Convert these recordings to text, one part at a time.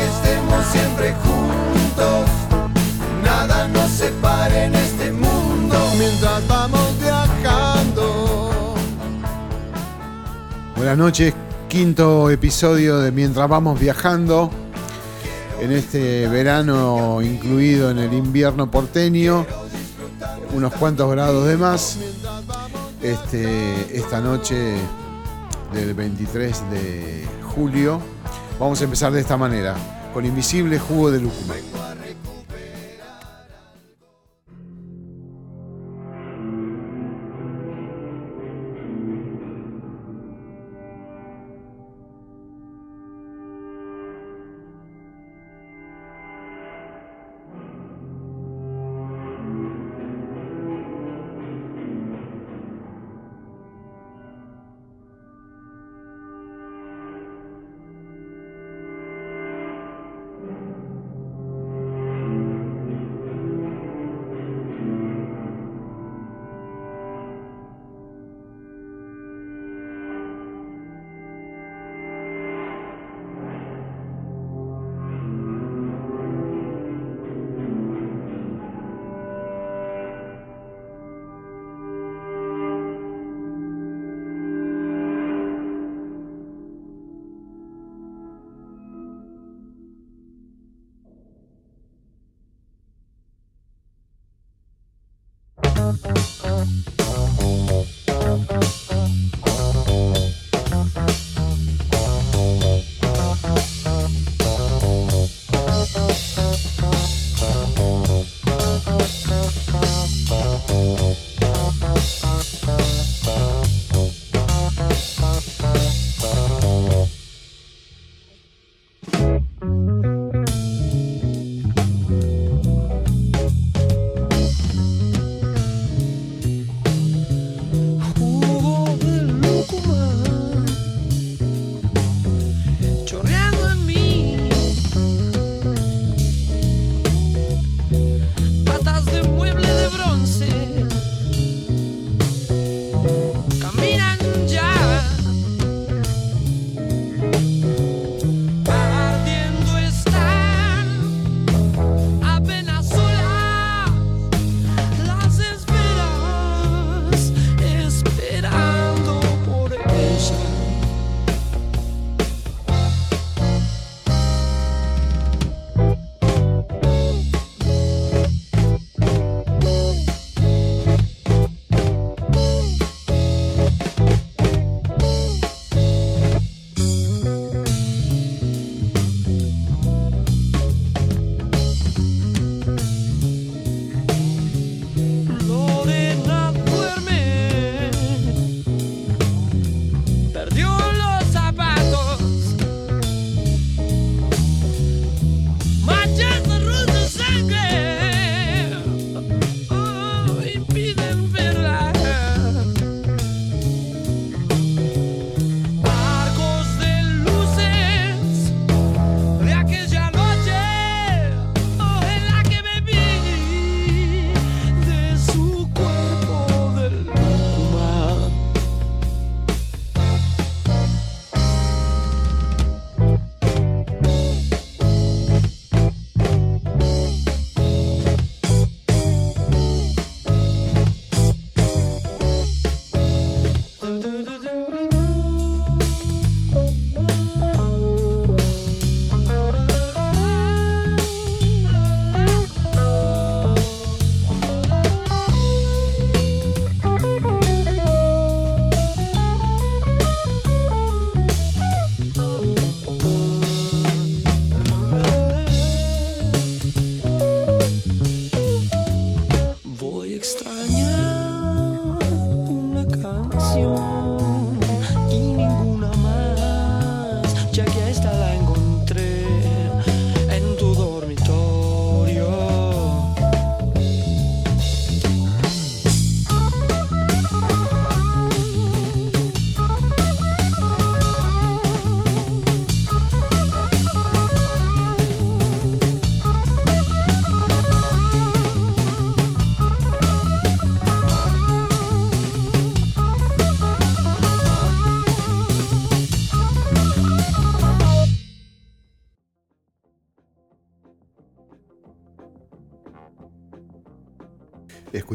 que estemos siempre juntos. Nada nos separe en este mundo mientras vamos viajando. Buenas noches, quinto episodio de Mientras vamos viajando. En este verano incluido en el invierno porteño, unos cuantos grados de más. Este, esta noche del 23 de julio vamos a empezar de esta manera, con Invisible Jugo de Lúcuma.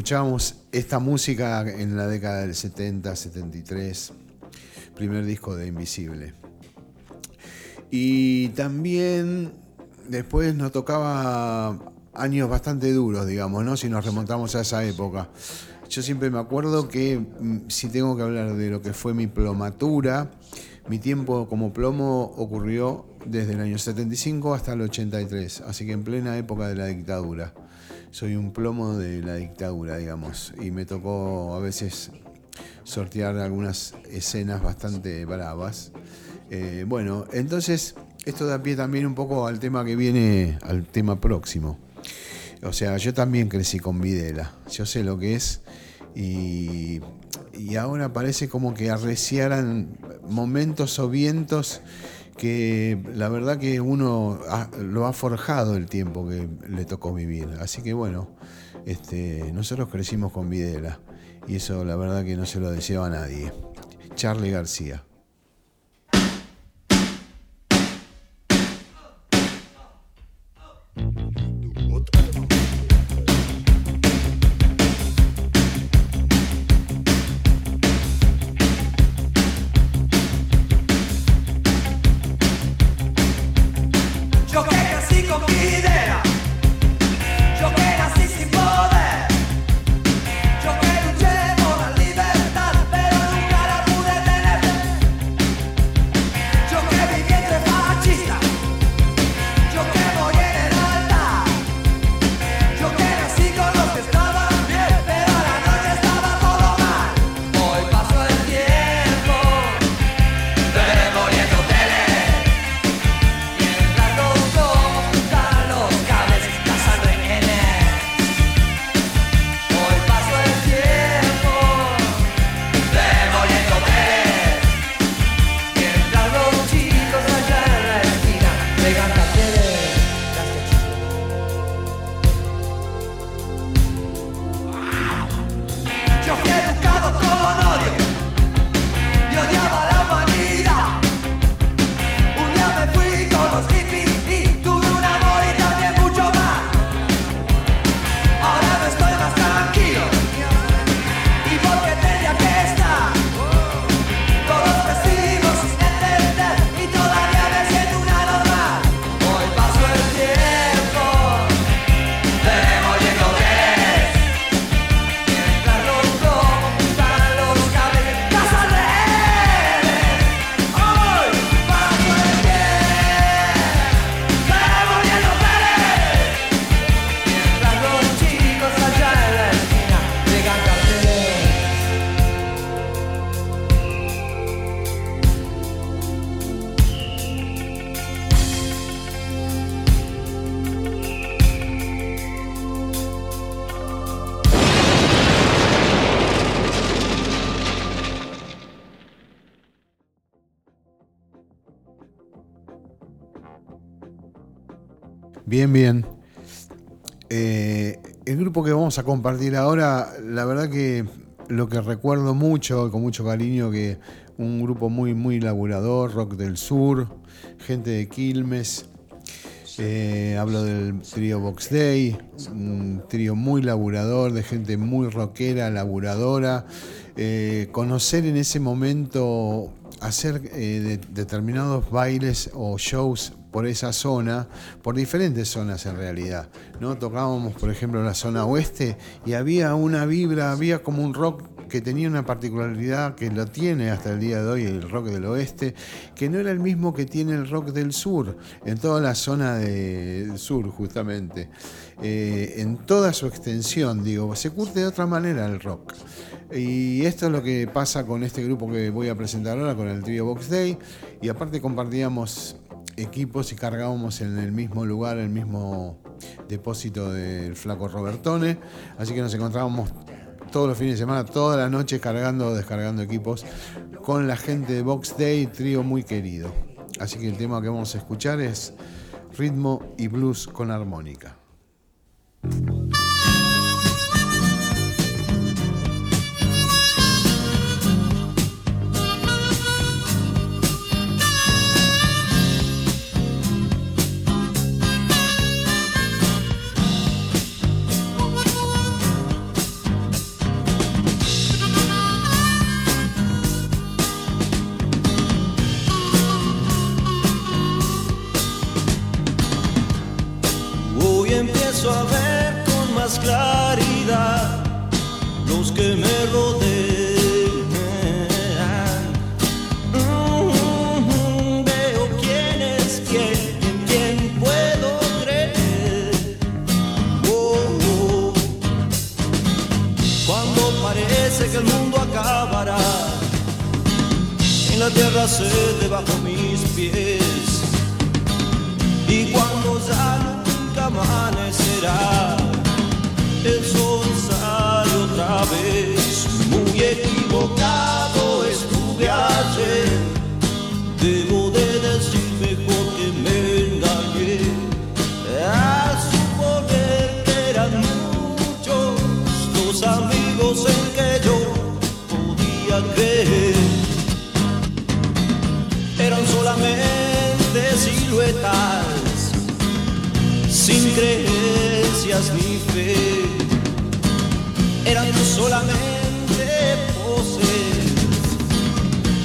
Escuchábamos esta música en la década del 70, 73, primer disco de Invisible. Y también después nos tocaba años bastante duros, digamos, ¿no? Si nos remontamos a esa época. Yo siempre me acuerdo que mm, si tengo que hablar de lo que fue mi plomatura, mi tiempo como plomo ocurrió desde el año 75 hasta el 83, así que en plena época de la dictadura. Soy un plomo de la dictadura, digamos, y me tocó a veces sortear algunas escenas bastante bravas. Eh, bueno, entonces esto da pie también un poco al tema que viene, al tema próximo. O sea, yo también crecí con Videla, yo sé lo que es y, y ahora parece como que arreciaran momentos o vientos que la verdad que uno lo ha forjado el tiempo que le tocó vivir. Así que bueno, este, nosotros crecimos con Videla y eso la verdad que no se lo deseaba a nadie. Charlie García. Bien. Eh, el grupo que vamos a compartir ahora, la verdad que lo que recuerdo mucho, con mucho cariño, que un grupo muy, muy laburador, rock del sur, gente de Quilmes. Eh, hablo del trío Box Day, un trío muy laburador, de gente muy rockera, laburadora. Eh, conocer en ese momento, hacer determinados bailes o shows por esa zona, por diferentes zonas en realidad. ¿no? Tocábamos, por ejemplo, la zona oeste y había una vibra, había como un rock que tenía una particularidad que lo tiene hasta el día de hoy el rock del oeste, que no era el mismo que tiene el rock del sur, en toda la zona del sur justamente, eh, en toda su extensión, digo, se curte de otra manera el rock. Y esto es lo que pasa con este grupo que voy a presentar ahora, con el trío Box Day, y aparte compartíamos equipos y cargábamos en el mismo lugar, el mismo depósito del flaco Robertone. Así que nos encontrábamos todos los fines de semana, todas las noches cargando o descargando equipos con la gente de Box Day, trío muy querido. Así que el tema que vamos a escuchar es ritmo y blues con armónica. Vez. Muy equivocado estuve ayer. Debo de decir mejor que me engañé. A suponer que eran muchos los amigos en que yo podía creer eran solamente siluetas, sin creencias ni fe. Solamente poses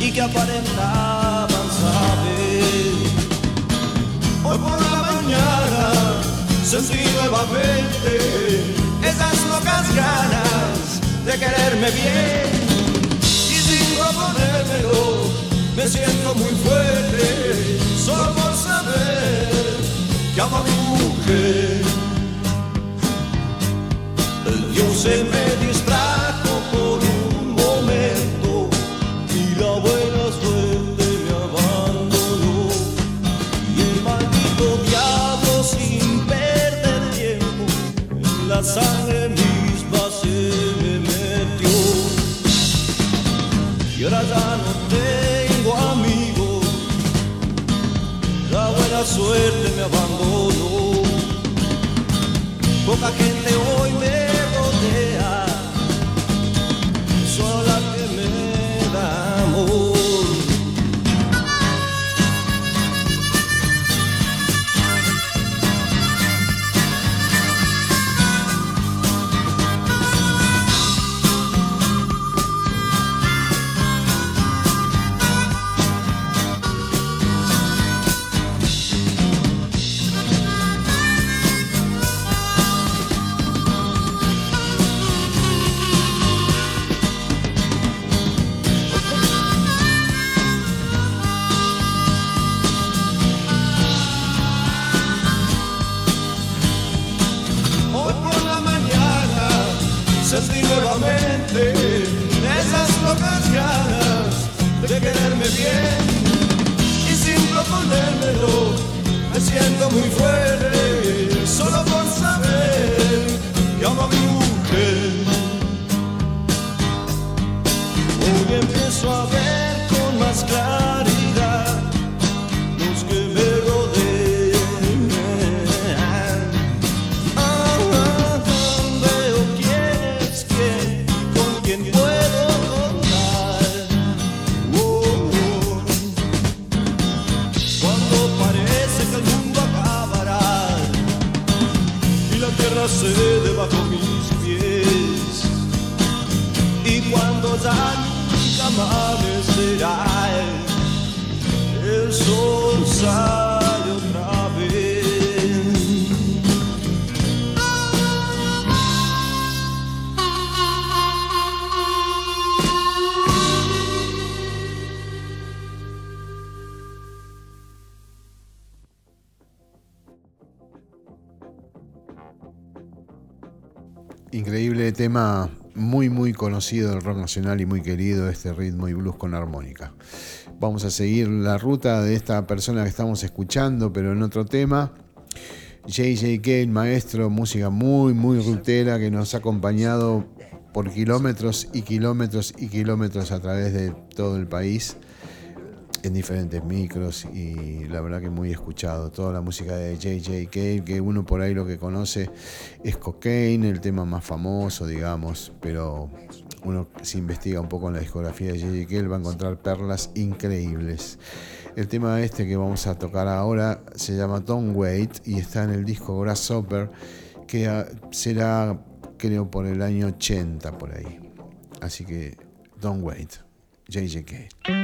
y que aparentaban saber. Hoy por la mañana sentí nuevamente esas locas ganas de quererme bien y sin proponérmelo me siento muy fuerte solo por saber que amo a mi mujer. Dios se me distrajo por un momento y la buena suerte me abandonó. Y el maldito diablo sin perder tiempo en la sangre misma se me metió. Y ahora ya no tengo amigos, la buena suerte me abandonó. Conocido del rock nacional y muy querido, este ritmo y blues con armónica. Vamos a seguir la ruta de esta persona que estamos escuchando, pero en otro tema. JJ Kane, maestro, música muy muy rutera que nos ha acompañado por kilómetros y kilómetros y kilómetros a través de todo el país en diferentes micros y la verdad que muy escuchado. Toda la música de JJ Cale, que uno por ahí lo que conoce es Cocaine, el tema más famoso, digamos, pero uno si investiga un poco en la discografía de JJ Cale va a encontrar perlas increíbles. El tema este que vamos a tocar ahora se llama Don't Wait y está en el disco Grasshopper, que será creo por el año 80 por ahí. Así que Don't Wait, JJ Cale.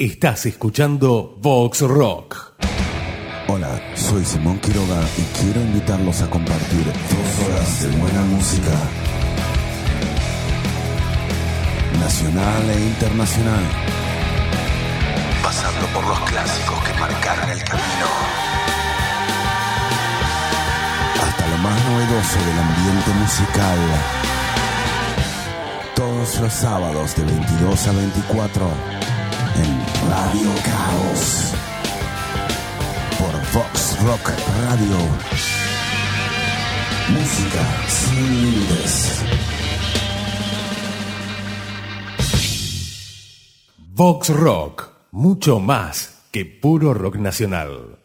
Estás escuchando Vox Rock. Hola, soy Simón Quiroga y quiero invitarlos a compartir dos horas de buena música. Nacional e internacional. Pasando por los clásicos que marcaron el camino. Hasta lo más novedoso del ambiente musical. Todos los sábados de 22 a 24 en Radio Caos por Vox Rock Radio. Música sin límites. Vox Rock, mucho más que puro rock nacional.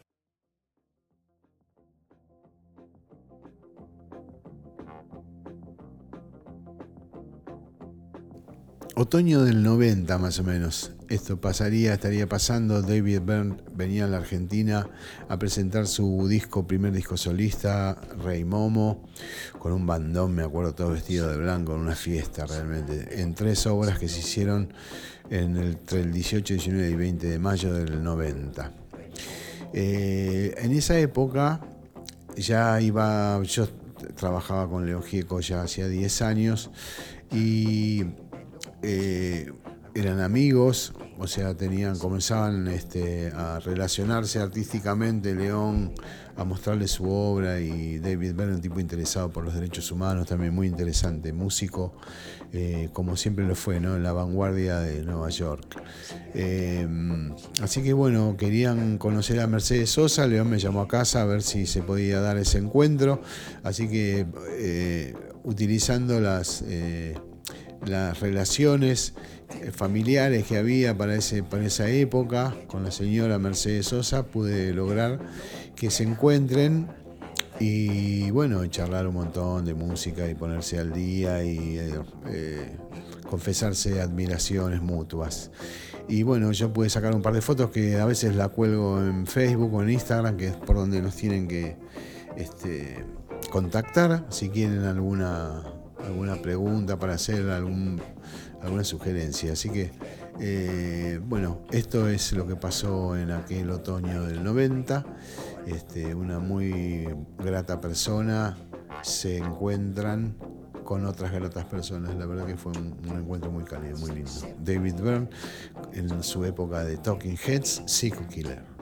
Otoño del 90 más o menos. Esto pasaría, estaría pasando. David Byrne venía a la Argentina a presentar su disco, primer disco solista, Rey Momo, con un bandón, me acuerdo, todo vestido de blanco, en una fiesta realmente. En tres obras que se hicieron en el, entre el 18, 19 y 20 de mayo del 90. Eh, en esa época ya iba, yo trabajaba con León Gieco ya hacía 10 años y eh, eran amigos, o sea, tenían, comenzaban este, a relacionarse artísticamente, León a mostrarle su obra y David Byrne, un tipo interesado por los derechos humanos, también muy interesante, músico, eh, como siempre lo fue, ¿no? en la vanguardia de Nueva York. Eh, así que bueno, querían conocer a Mercedes Sosa, León me llamó a casa a ver si se podía dar ese encuentro, así que eh, utilizando las... las relaciones familiares que había para, ese, para esa época con la señora Mercedes Sosa, pude lograr que se encuentren y bueno, charlar un montón de música y ponerse al día y eh, eh, confesarse admiraciones mutuas. Y bueno, yo pude sacar un par de fotos que a veces la cuelgo en Facebook o en Instagram, que es por donde nos tienen que este, contactar si quieren alguna, alguna pregunta para hacer algún, alguna sugerencia. Así que, eh, bueno, esto es lo que pasó en aquel otoño del 90. Este, una muy grata persona se encuentran con otras gratas personas. La verdad que fue un, un encuentro muy cálido, muy lindo. David Byrne, en su época de Talking Heads, Psycho Killer.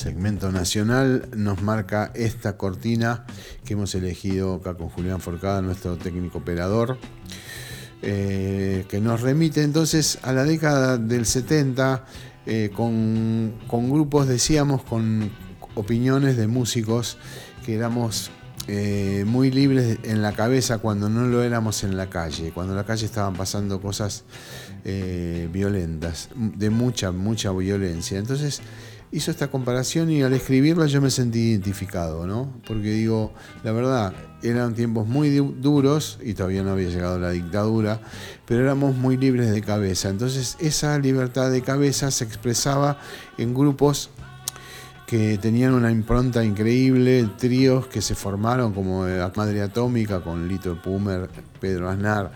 Segmento nacional nos marca esta cortina que hemos elegido acá con Julián Forcada, nuestro técnico operador, eh, que nos remite entonces a la década del 70 eh, con, con grupos, decíamos, con opiniones de músicos que éramos eh, muy libres en la cabeza cuando no lo éramos en la calle, cuando en la calle estaban pasando cosas violentas, de mucha, mucha violencia. Entonces hizo esta comparación y al escribirla yo me sentí identificado, ¿no? Porque digo, la verdad, eran tiempos muy du- duros y todavía no había llegado la dictadura, pero éramos muy libres de cabeza. Entonces esa libertad de cabeza se expresaba en grupos que tenían una impronta increíble, tríos que se formaron como la Madre Atómica con Lito Pumer, Pedro Aznar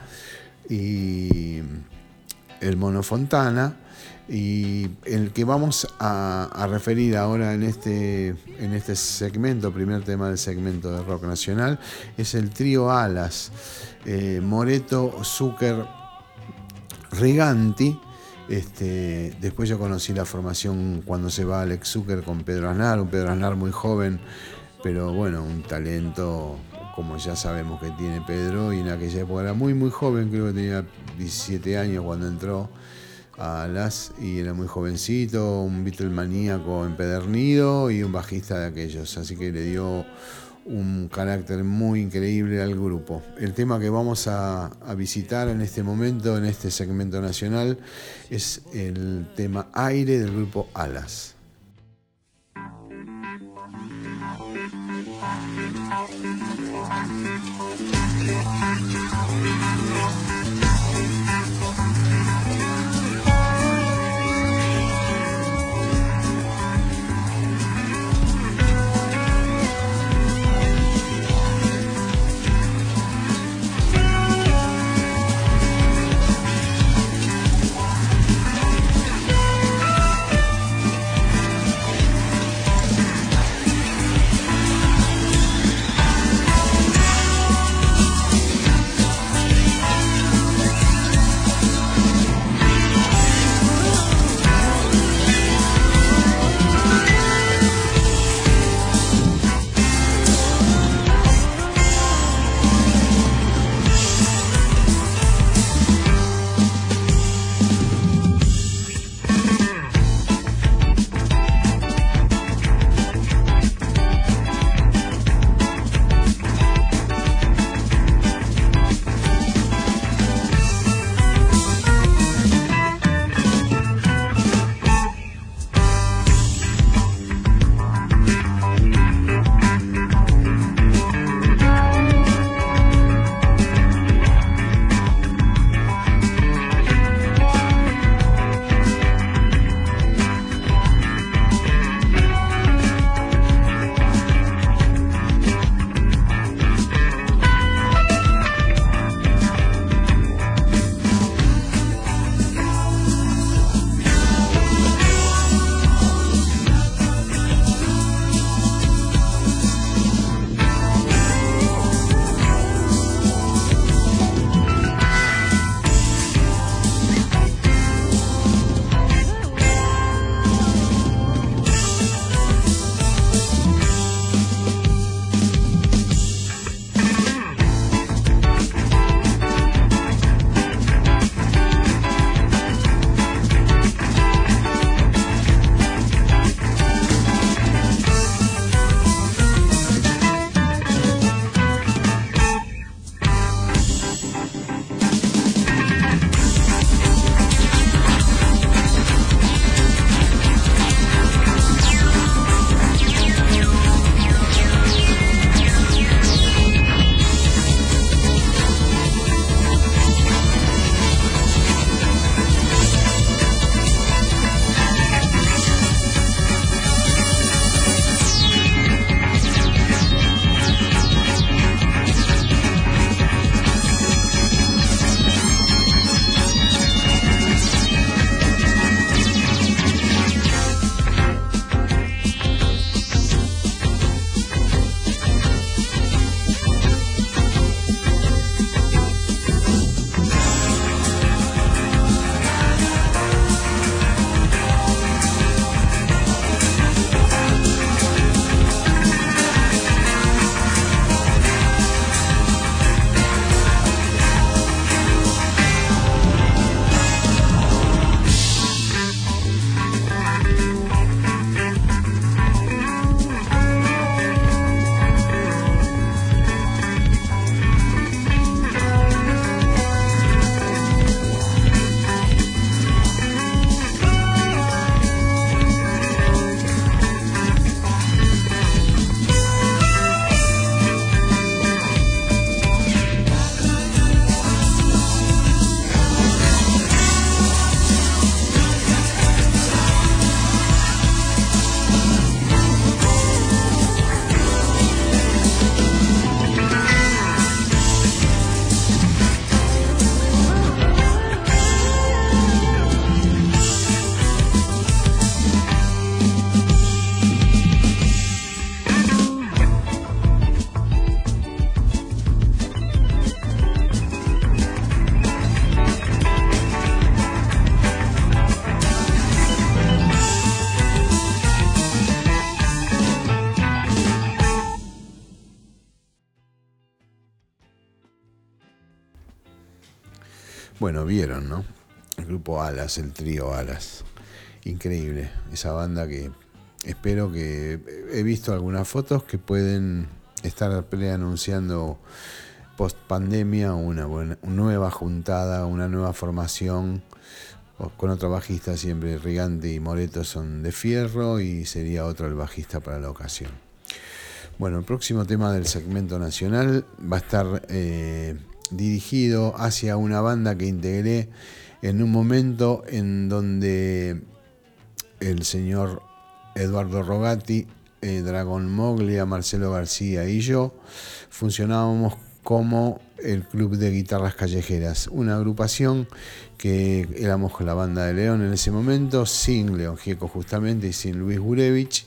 y el Mono Fontana. Y el que vamos a, referir ahora en este, en este segmento, primer tema del segmento de rock nacional, es el trío Alas, eh, Moreto, Zucker, Riganti. Este, después yo conocí la formación cuando se va Alex Zucker con Pedro Aznar, un Pedro Aznar muy joven, pero bueno, un talento como ya sabemos que tiene Pedro y en aquella época era muy muy joven, creo que tenía 17 años cuando entró a las y era muy jovencito, un Beatle maníaco empedernido y un bajista de aquellos, así que le dio un carácter muy increíble al grupo. El tema que vamos a, a visitar en este momento, en este segmento nacional, es el tema Aire del grupo Alas. Alas, el trío Alas. Increíble. Esa banda que espero que. He visto algunas fotos que pueden estar preanunciando post pandemia una, buena, nueva juntada, una nueva formación con otro bajista siempre Rigante y Moreto son de fierro y sería otro el bajista para la ocasión. Bueno, el próximo tema del segmento nacional va a estar eh, dirigido hacia una banda que integré en un momento en donde el señor Eduardo Rogati, eh, Dragon Moglia, Marcelo García y yo funcionábamos como el Club de Guitarras Callejeras, una agrupación que éramos la banda de León en ese momento, sin León Gieco justamente y sin Luis Gurevich,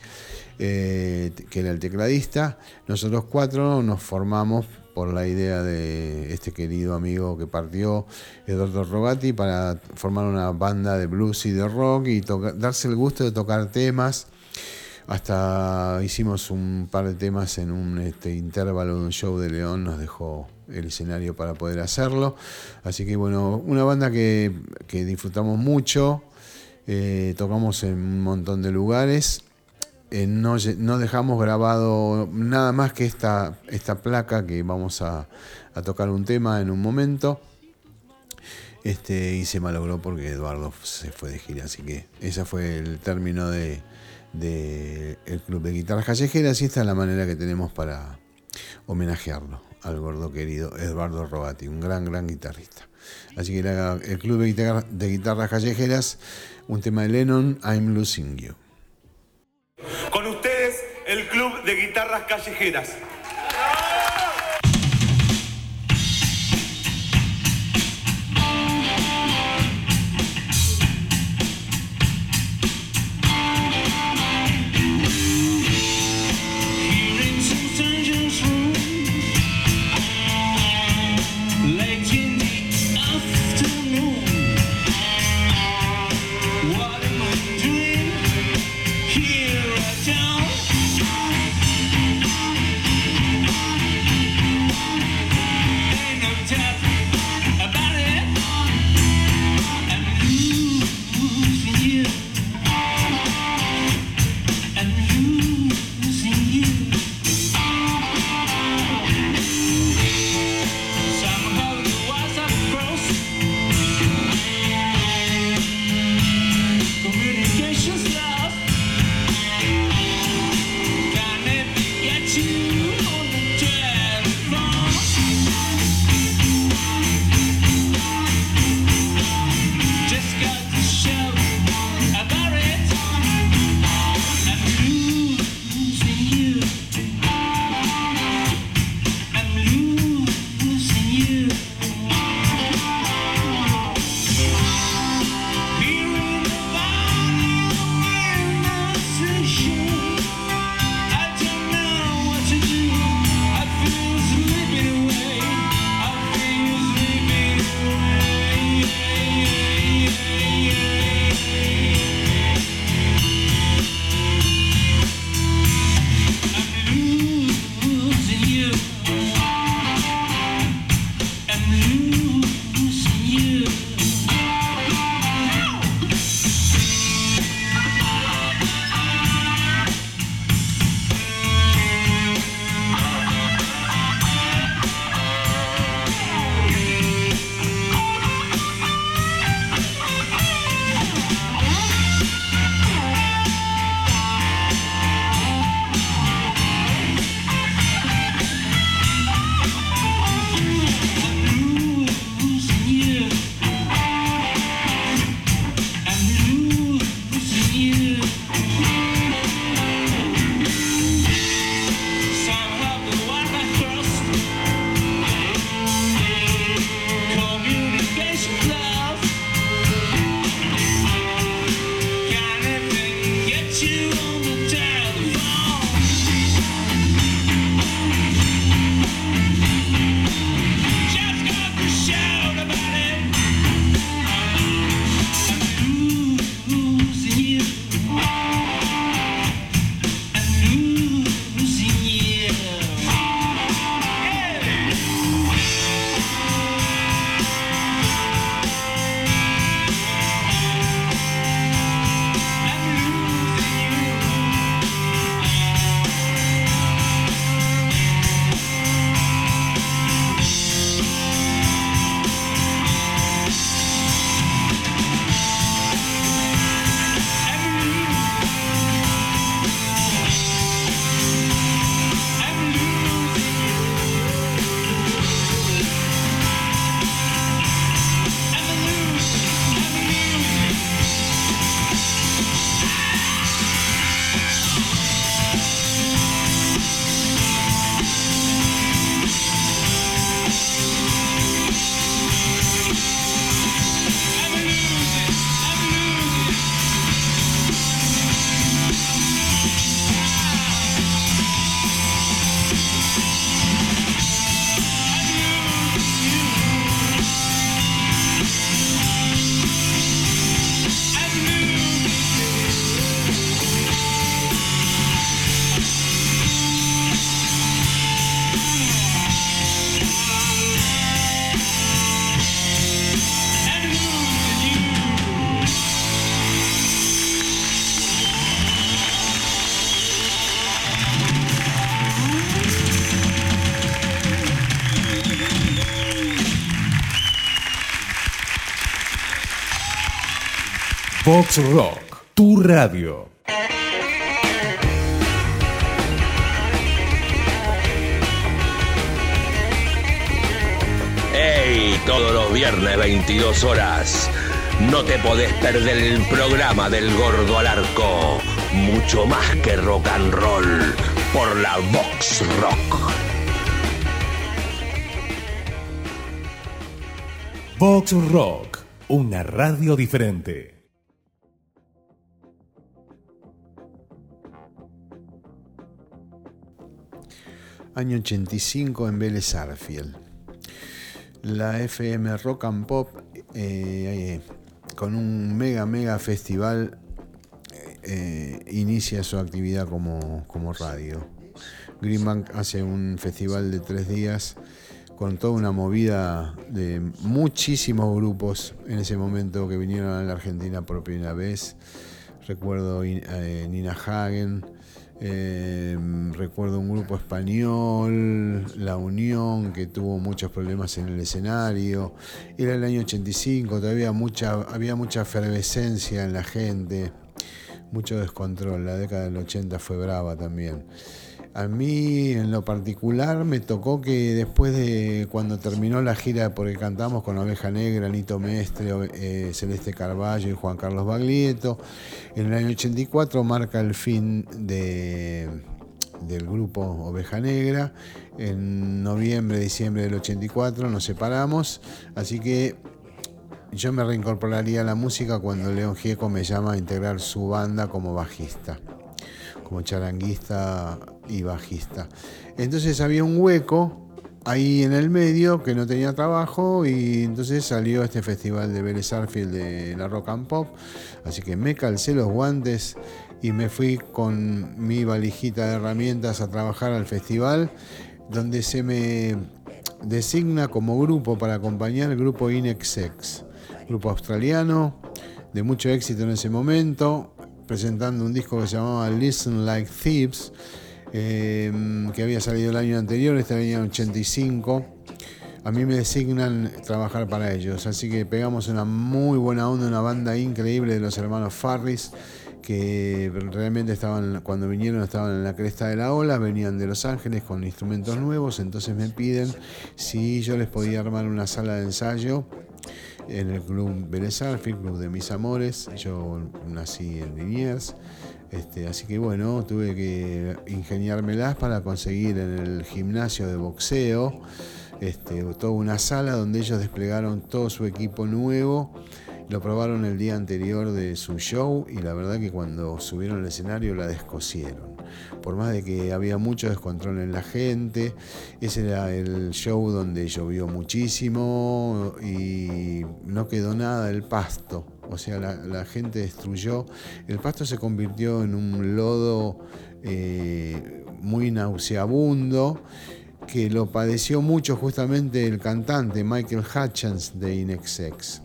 eh, que era el tecladista. Nosotros cuatro nos formamos por la idea de este querido amigo que partió, Eduardo Rogati, para formar una banda de blues y de rock y darse el gusto de tocar temas. Hasta hicimos un par de temas en un este, intervalo de un show de León, nos dejó el escenario para poder hacerlo. Así que bueno, una banda que, que disfrutamos mucho, eh, tocamos en un montón de lugares. Eh, no, no dejamos grabado nada más que esta, esta placa que vamos a, tocar un tema en un momento. Este, y se malogró porque Eduardo se fue de gira, así que ese fue el término de, de el Club de Guitarras Callejeras y esta es la manera que tenemos para homenajearlo al gordo querido Eduardo Rogati, un gran, gran guitarrista. Así que el Club de, Guitarra- de Guitarras Callejeras, un tema de Lennon, I'm Losing You. Con ustedes, el Club de Guitarras Callejeras. Vox Rock, tu radio. ¡Ey! Todos los viernes 22 horas. No te podés perder el programa del Gordo al Arco. Mucho más que rock and roll por la Vox Rock. Vox Rock, una radio diferente. Año 85 en Vélez Arfield. La FM Rock and Pop eh, con un mega mega festival eh, inicia su actividad como, como radio. Greenbank hace un festival de tres días con toda una movida de muchísimos grupos en ese momento que vinieron a la Argentina por primera vez. Recuerdo eh, Nina Hagen, eh, recuerdo un grupo español, La Unión, que tuvo muchos problemas en el escenario. Era el año 85, todavía mucha, había mucha efervescencia en la gente, mucho descontrol. La década del 80 fue brava también. A mí en lo particular me tocó que después de cuando terminó la gira porque cantamos con Oveja Negra, Nito Mestre, eh, Celeste Carballo y Juan Carlos Baglietto, en el año 84 marca el fin de, del grupo Oveja Negra. En noviembre, diciembre del 84 nos separamos, así que yo me reincorporaría a la música cuando León Gieco me llama a integrar su banda como bajista, como charanguista y bajista. Entonces había un hueco ahí en el medio que no tenía trabajo y entonces salió este festival de Vélez Arfield de la Rock and Pop. Así que me calcé los guantes y me fui con mi valijita de herramientas a trabajar al festival donde se me designa como grupo para acompañar el grupo Inexex, grupo australiano de mucho éxito en ese momento, presentando un disco que se llamaba Listen Like Thieves eh, que había salido el año anterior, este año 85. A mí me designan trabajar para ellos, así que pegamos una muy buena onda, una banda increíble de los hermanos Farris, que realmente estaban, cuando vinieron estaban en la cresta de la ola, venían de Los Ángeles con instrumentos nuevos, entonces me piden si yo les podía armar una sala de ensayo en el Club Arfield, Club de Mis Amores, yo nací en Liniers, este, así que bueno, tuve que ingeniármelas para conseguir en el gimnasio de boxeo este, toda una sala donde ellos desplegaron todo su equipo nuevo. Lo probaron el día anterior de su show y la verdad que cuando subieron al escenario la descosieron. Por más de que había mucho descontrol en la gente, ese era el show donde llovió muchísimo y no quedó nada del pasto o sea, la, gente destruyó. El pasto se convirtió en un lodo eh, muy nauseabundo que lo padeció mucho justamente el cantante Michael Hutchins de Inexex.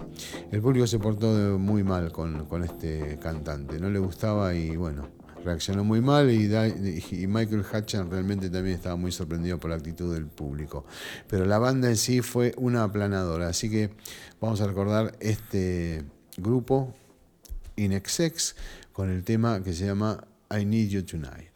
El público se portó muy mal con, este cantante, no le gustaba y bueno, reaccionó muy mal y, y, Michael Hutchins realmente también estaba muy sorprendido por la actitud del público. Pero la banda en sí fue una aplanadora, así que vamos a recordar este grupo Inexex con el tema que se llama I Need You Tonight. you tonight.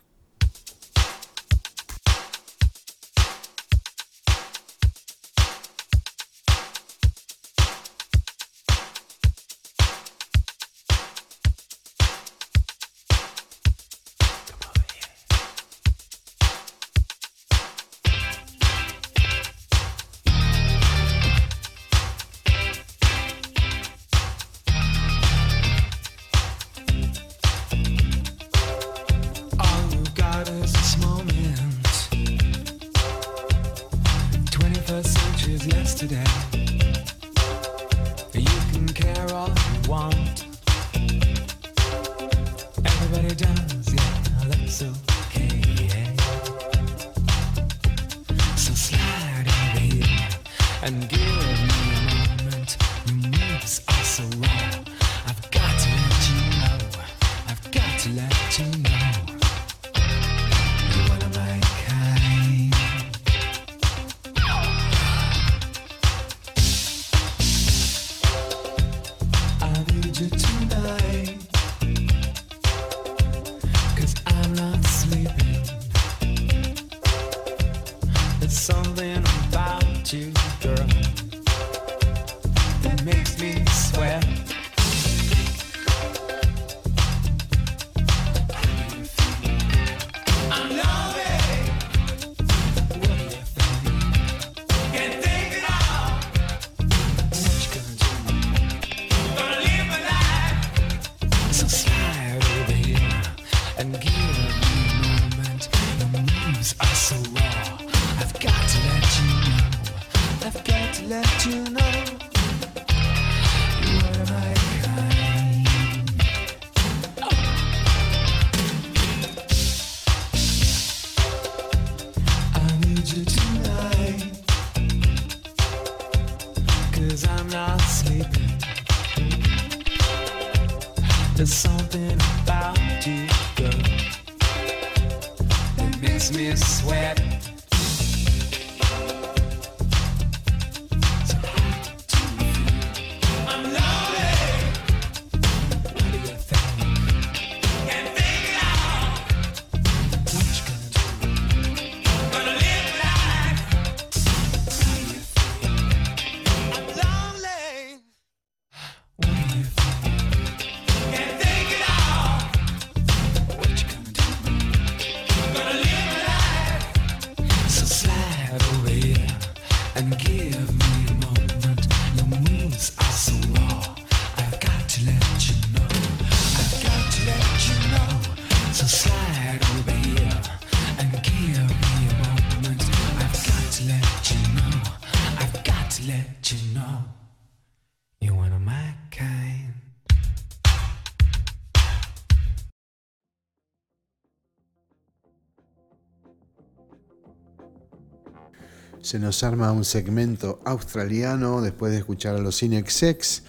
Se nos arma un segmento australiano después de escuchar a los Cinexex,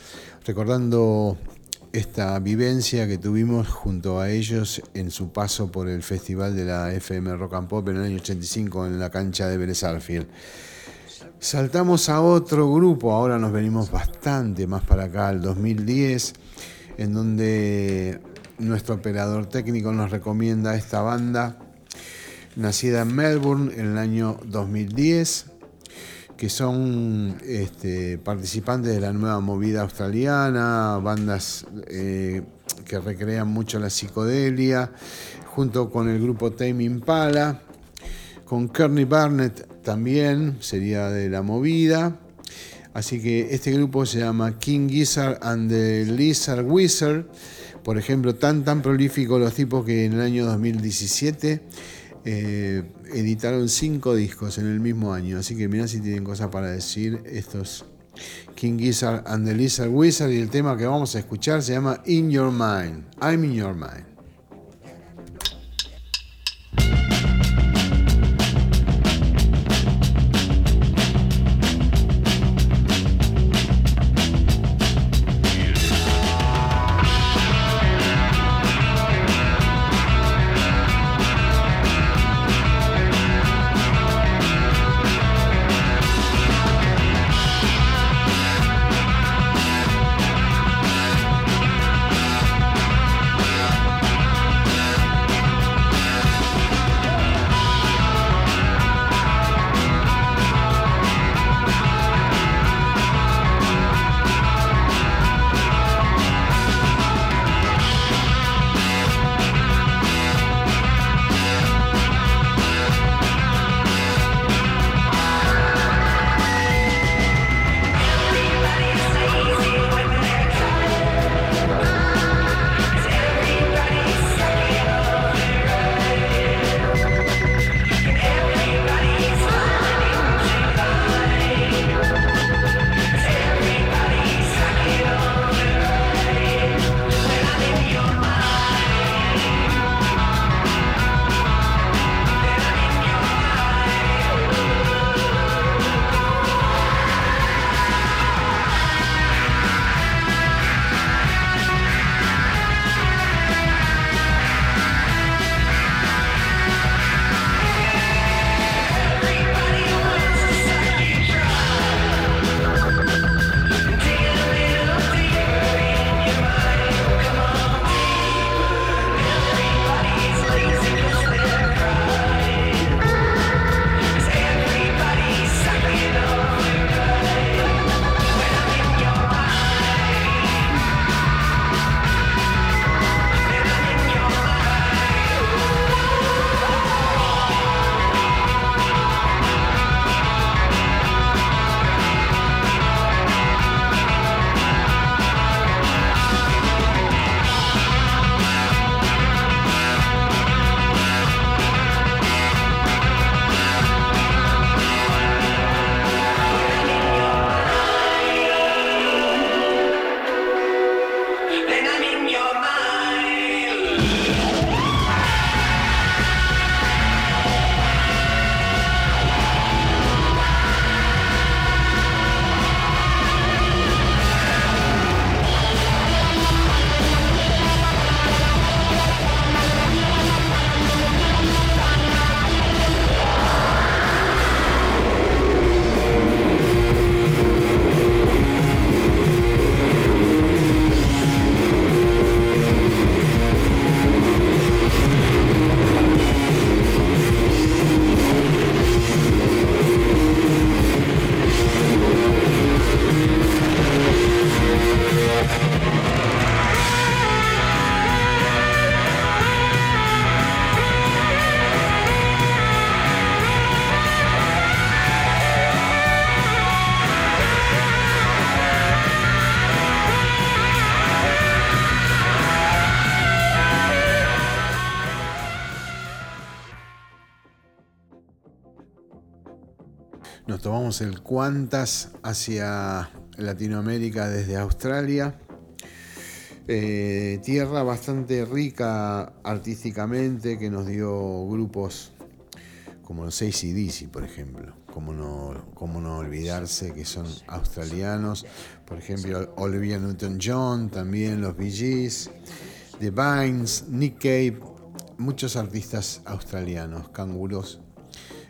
recordando esta vivencia que tuvimos junto a ellos en su paso por el Festival de la FM Rock and Pop en el año 85 en la cancha de Vélez Arfield. Saltamos a otro grupo, ahora nos venimos bastante más para acá, al 2010, en donde nuestro operador técnico nos recomienda esta banda, nacida en Melbourne en el año 2010, que son este, participantes de la nueva movida australiana, bandas eh, que recrean mucho la psicodelia, junto con el grupo Tame Impala, con Kearney Barnett también sería de la movida. Así que este grupo se llama King Gizzard and the Lizard Wizard. Por ejemplo, tan tan prolíficos los tipos que en el año 2017 eh, editaron cinco discos en el mismo año. Así que mirá si tienen cosas para decir estos King Gizzard and the Lizard Wizard. Y el tema que vamos a escuchar se llama In Your Mind. I'm in Your Mind. El Qantas hacia Latinoamérica desde Australia. Eh, tierra bastante rica artísticamente que nos dio grupos como los ACDC, por ejemplo. Como no, como no olvidarse que son australianos. Por ejemplo, Olivia Newton-John, también los Bee Gees, The Vines, Nick Cave, muchos artistas australianos, canguros,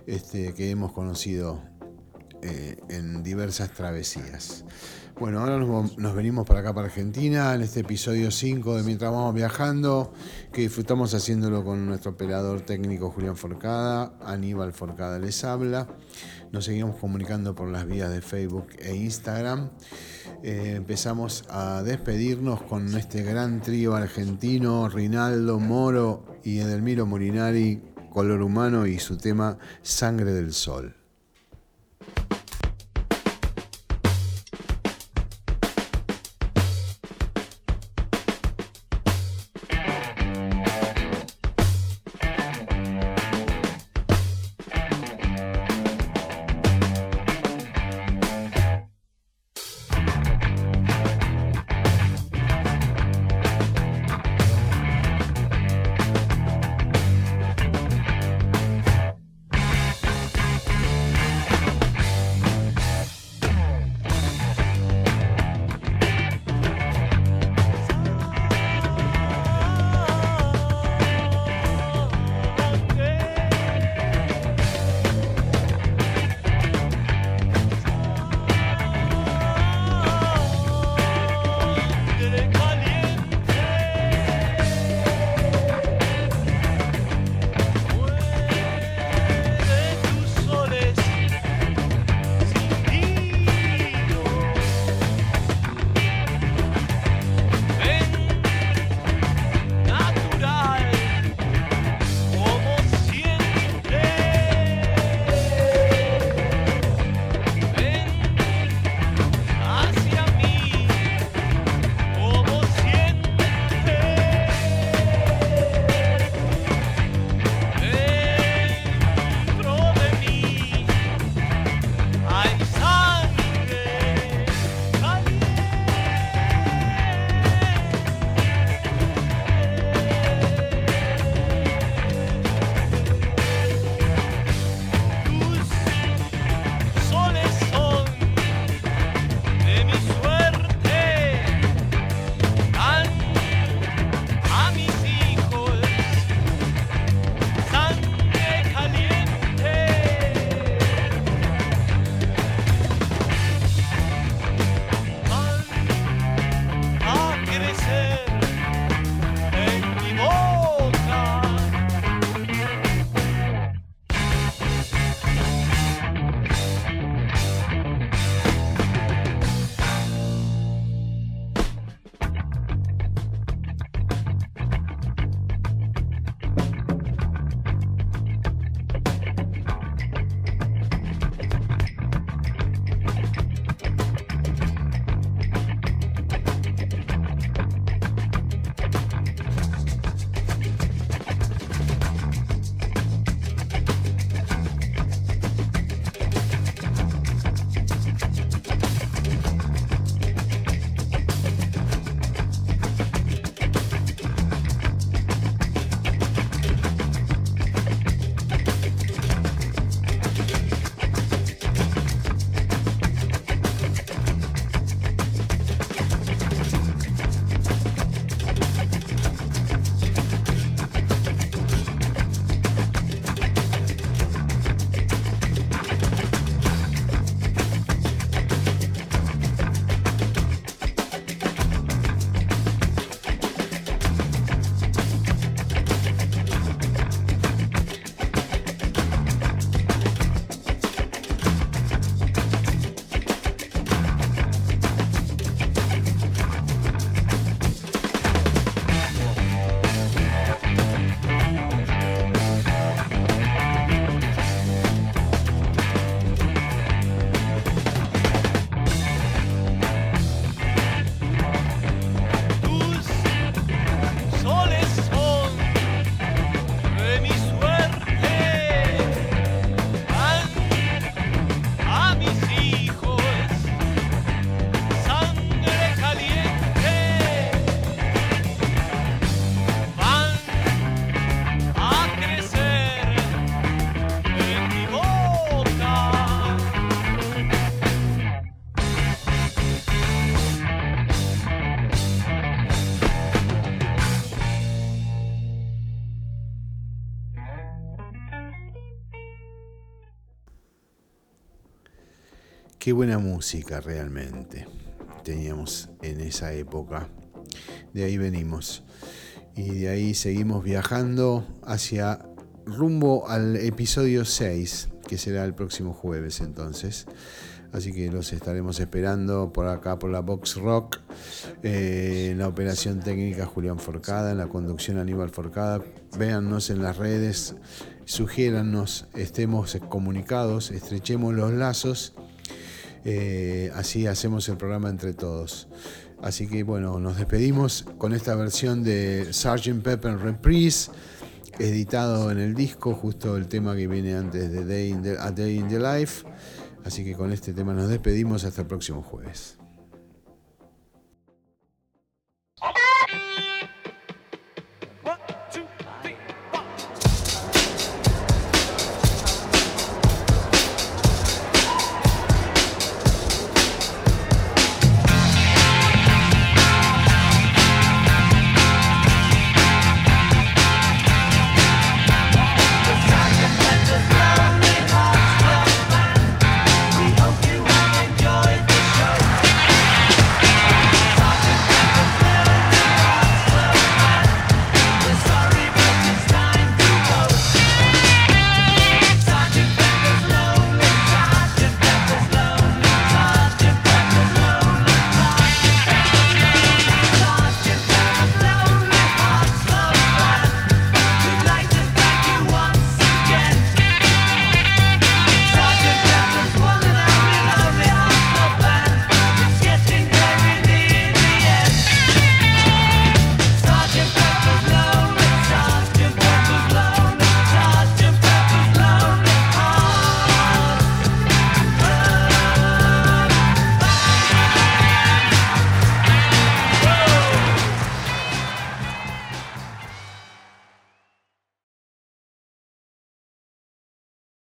este, que hemos conocido eh, en diversas travesías. Bueno, ahora nos, venimos para acá, para Argentina, en este episodio 5 de Mientras vamos viajando, que disfrutamos haciéndolo con nuestro operador técnico Julián Forcada, Aníbal Forcada les habla. Nos seguimos comunicando por las vías de Facebook e Instagram. Eh, empezamos a despedirnos con este gran trío argentino, Rinaldo Moro y Edelmiro Morinari, Color Humano y su tema Sangre del Sol. Qué buena música realmente teníamos en esa época. De ahí venimos. Y de ahí seguimos viajando hacia rumbo al episodio 6, que será el próximo jueves entonces. Así que los estaremos esperando por acá por la Box Rock. Eh, en la operación técnica Julián Forcada, en la conducción Aníbal Forcada. Véannos en las redes, sugiérannos, estemos comunicados, estrechemos los lazos. Eh, así hacemos el programa entre todos. Así que bueno, nos despedimos con esta versión de Sgt. Pepper Reprise, editado en el disco, justo el tema que viene antes de Day in the- A Day in the Life. Así que con este tema nos despedimos hasta el próximo jueves.